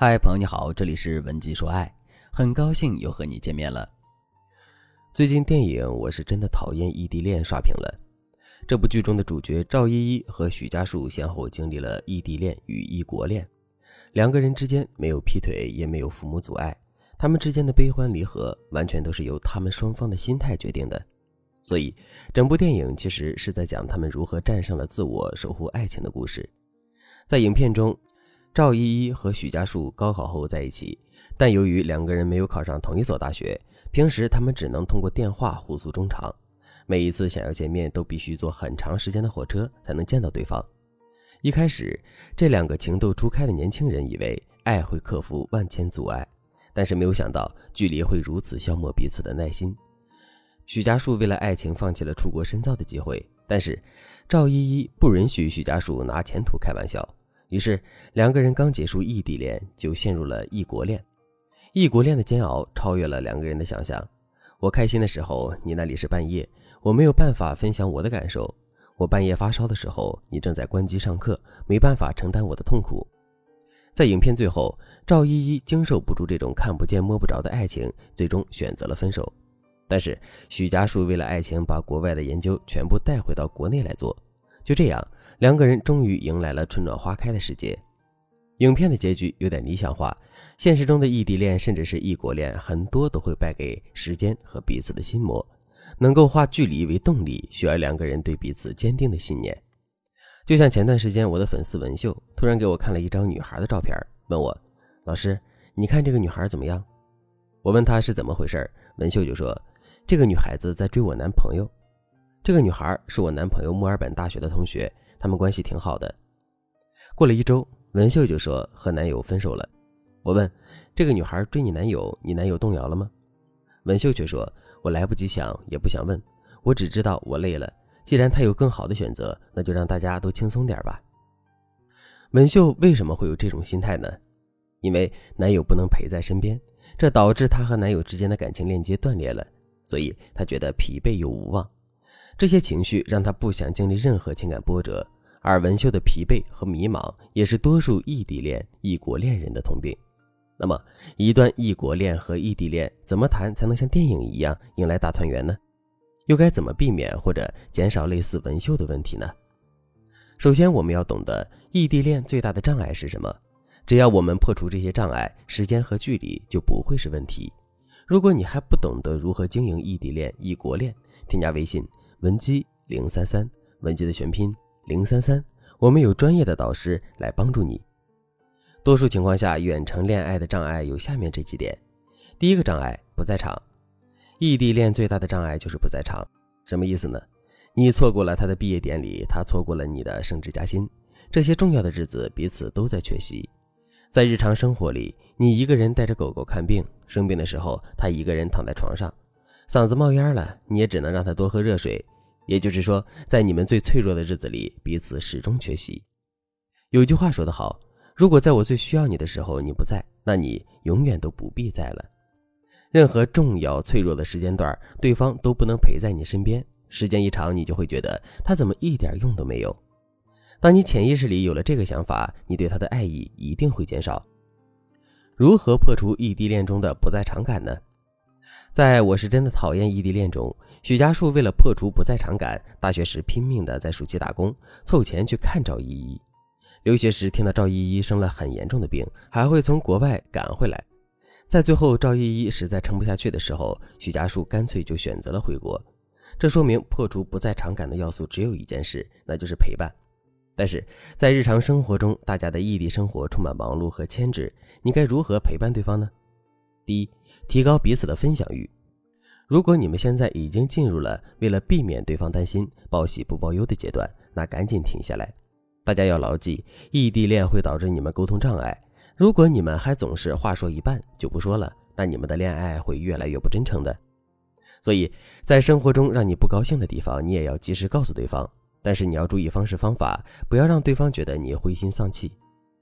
嗨，朋友你好，这里是文姬说爱，很高兴又和你见面了。最近电影《我是真的讨厌异地恋》刷屏了。这部剧中的主角赵依依和许家树先后经历了异地恋与异国恋，两个人之间没有劈腿，也没有父母阻碍，他们之间的悲欢离合完全都是由他们双方的心态决定的。所以，整部电影其实是在讲他们如何战胜了自我，守护爱情的故事。在影片中。赵依依和许家树高考后在一起，但由于两个人没有考上同一所大学，平时他们只能通过电话互诉衷肠。每一次想要见面，都必须坐很长时间的火车才能见到对方。一开始，这两个情窦初开的年轻人以为爱会克服万千阻碍，但是没有想到距离会如此消磨彼此的耐心。许家树为了爱情放弃了出国深造的机会，但是赵依依不允许许家树拿前途开玩笑。于是，两个人刚结束异地恋，就陷入了异国恋。异国恋的煎熬超越了两个人的想象。我开心的时候，你那里是半夜，我没有办法分享我的感受。我半夜发烧的时候，你正在关机上课，没办法承担我的痛苦。在影片最后，赵依依经受不住这种看不见摸不着的爱情，最终选择了分手。但是许家树为了爱情，把国外的研究全部带回到国内来做。就这样。两个人终于迎来了春暖花开的时节。影片的结局有点理想化，现实中的异地恋甚至是异国恋，很多都会败给时间和彼此的心魔。能够化距离为动力，需要两个人对彼此坚定的信念。就像前段时间，我的粉丝文秀突然给我看了一张女孩的照片，问我：“老师，你看这个女孩怎么样？”我问她是怎么回事，文秀就说：“这个女孩子在追我男朋友。这个女孩是我男朋友墨尔本大学的同学。”他们关系挺好的。过了一周，文秀就说和男友分手了。我问这个女孩追你男友，你男友动摇了吗？文秀却说：“我来不及想，也不想问，我只知道我累了。既然他有更好的选择，那就让大家都轻松点吧。”文秀为什么会有这种心态呢？因为男友不能陪在身边，这导致她和男友之间的感情链接断裂了，所以她觉得疲惫又无望。这些情绪让他不想经历任何情感波折，而文秀的疲惫和迷茫也是多数异地恋、异国恋人的通病。那么，一段异国恋和异地恋怎么谈才能像电影一样迎来大团圆呢？又该怎么避免或者减少类似文秀的问题呢？首先，我们要懂得异地恋最大的障碍是什么。只要我们破除这些障碍，时间和距离就不会是问题。如果你还不懂得如何经营异地恋、异国恋，添加微信。文姬零三三，文姬的全拼零三三，我们有专业的导师来帮助你。多数情况下，远程恋爱的障碍有下面这几点：第一个障碍不在场，异地恋最大的障碍就是不在场。什么意思呢？你错过了他的毕业典礼，他错过了你的升职加薪，这些重要的日子彼此都在缺席。在日常生活里，你一个人带着狗狗看病，生病的时候他一个人躺在床上。嗓子冒烟了，你也只能让他多喝热水。也就是说，在你们最脆弱的日子里，彼此始终缺席。有句话说得好：“如果在我最需要你的时候你不在，那你永远都不必在了。”任何重要脆弱的时间段，对方都不能陪在你身边，时间一长，你就会觉得他怎么一点用都没有。当你潜意识里有了这个想法，你对他的爱意一定会减少。如何破除异地恋中的不在场感呢？在我是真的讨厌异地恋中，许家树为了破除不在场感，大学时拼命的在暑期打工，凑钱去看赵依依。留学时听到赵依依生了很严重的病，还会从国外赶回来。在最后赵依依实在撑不下去的时候，许家树干脆就选择了回国。这说明破除不在场感的要素只有一件事，那就是陪伴。但是在日常生活中，大家的异地生活充满忙碌和牵制，你该如何陪伴对方呢？第一。提高彼此的分享欲。如果你们现在已经进入了为了避免对方担心报喜不报忧的阶段，那赶紧停下来。大家要牢记，异地恋会导致你们沟通障碍。如果你们还总是话说一半就不说了，那你们的恋爱会越来越不真诚的。所以在生活中让你不高兴的地方，你也要及时告诉对方。但是你要注意方式方法，不要让对方觉得你灰心丧气。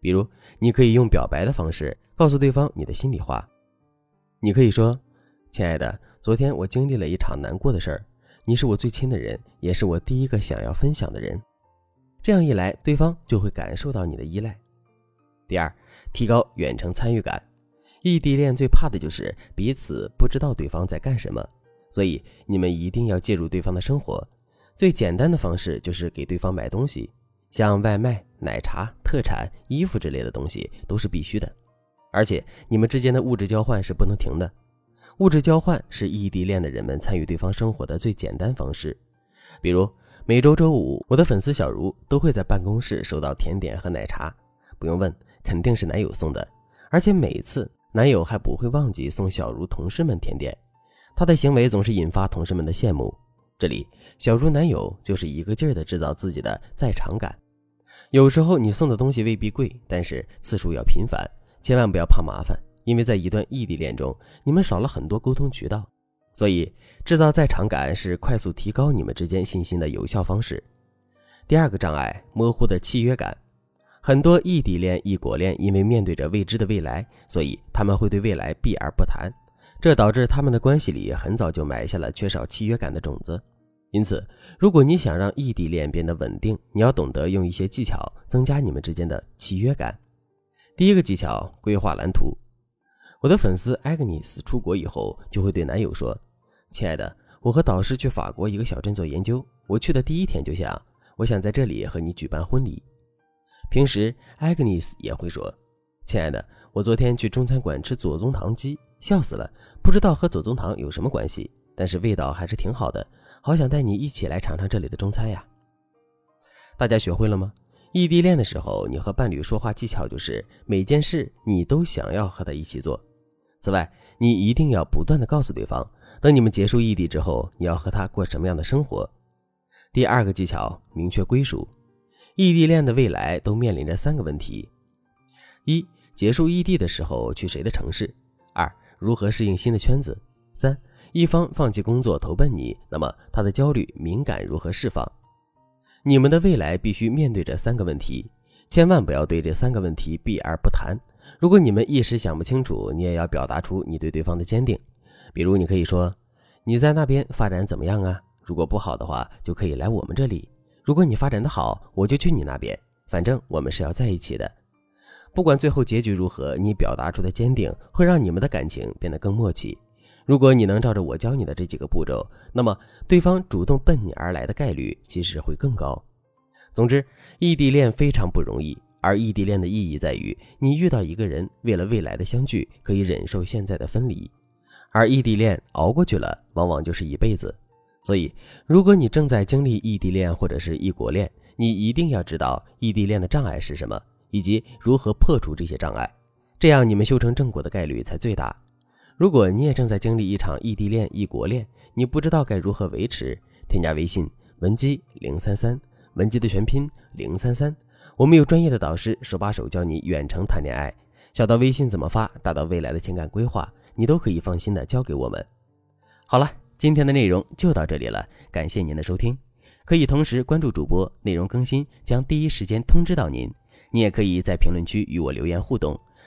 比如，你可以用表白的方式告诉对方你的心里话。你可以说：“亲爱的，昨天我经历了一场难过的事儿，你是我最亲的人，也是我第一个想要分享的人。”这样一来，对方就会感受到你的依赖。第二，提高远程参与感。异地恋最怕的就是彼此不知道对方在干什么，所以你们一定要介入对方的生活。最简单的方式就是给对方买东西，像外卖、奶茶、特产、衣服之类的东西都是必须的。而且你们之间的物质交换是不能停的。物质交换是异地恋的人们参与对方生活的最简单方式。比如每周周五，我的粉丝小茹都会在办公室收到甜点和奶茶，不用问，肯定是男友送的，而且每次。男友还不会忘记送小茹同事们甜点，他的行为总是引发同事们的羡慕。这里，小茹男友就是一个劲儿的制造自己的在场感。有时候你送的东西未必贵，但是次数要频繁，千万不要怕麻烦，因为在一段异地恋中，你们少了很多沟通渠道，所以制造在场感是快速提高你们之间信心的有效方式。第二个障碍，模糊的契约感。很多异地恋、异国恋，因为面对着未知的未来，所以他们会对未来避而不谈，这导致他们的关系里很早就埋下了缺少契约感的种子。因此，如果你想让异地恋变得稳定，你要懂得用一些技巧增加你们之间的契约感。第一个技巧：规划蓝图。我的粉丝 Agnes 出国以后，就会对男友说：“亲爱的，我和导师去法国一个小镇做研究，我去的第一天就想，我想在这里和你举办婚礼。”平时，Agnes 也会说：“亲爱的，我昨天去中餐馆吃左宗棠鸡，笑死了。不知道和左宗棠有什么关系，但是味道还是挺好的。好想带你一起来尝尝这里的中餐呀！”大家学会了吗？异地恋的时候，你和伴侣说话技巧就是每件事你都想要和他一起做。此外，你一定要不断的告诉对方，等你们结束异地之后，你要和他过什么样的生活。第二个技巧，明确归属。异地恋的未来都面临着三个问题：一、结束异地的时候去谁的城市；二、如何适应新的圈子；三、一方放弃工作投奔你，那么他的焦虑敏感如何释放？你们的未来必须面对这三个问题，千万不要对这三个问题避而不谈。如果你们一时想不清楚，你也要表达出你对对方的坚定。比如，你可以说：“你在那边发展怎么样啊？如果不好的话，就可以来我们这里。”如果你发展的好，我就去你那边。反正我们是要在一起的，不管最后结局如何，你表达出的坚定会让你们的感情变得更默契。如果你能照着我教你的这几个步骤，那么对方主动奔你而来的概率其实会更高。总之，异地恋非常不容易，而异地恋的意义在于，你遇到一个人，为了未来的相聚，可以忍受现在的分离，而异地恋熬过去了，往往就是一辈子。所以，如果你正在经历异地恋或者是异国恋，你一定要知道异地恋的障碍是什么，以及如何破除这些障碍，这样你们修成正果的概率才最大。如果你也正在经历一场异地恋、异国恋，你不知道该如何维持，添加微信文姬零三三，文姬的全拼零三三，我们有专业的导师手把手教你远程谈恋爱，小到微信怎么发，大到未来的情感规划，你都可以放心的交给我们。好了。今天的内容就到这里了，感谢您的收听，可以同时关注主播，内容更新将第一时间通知到您。你也可以在评论区与我留言互动，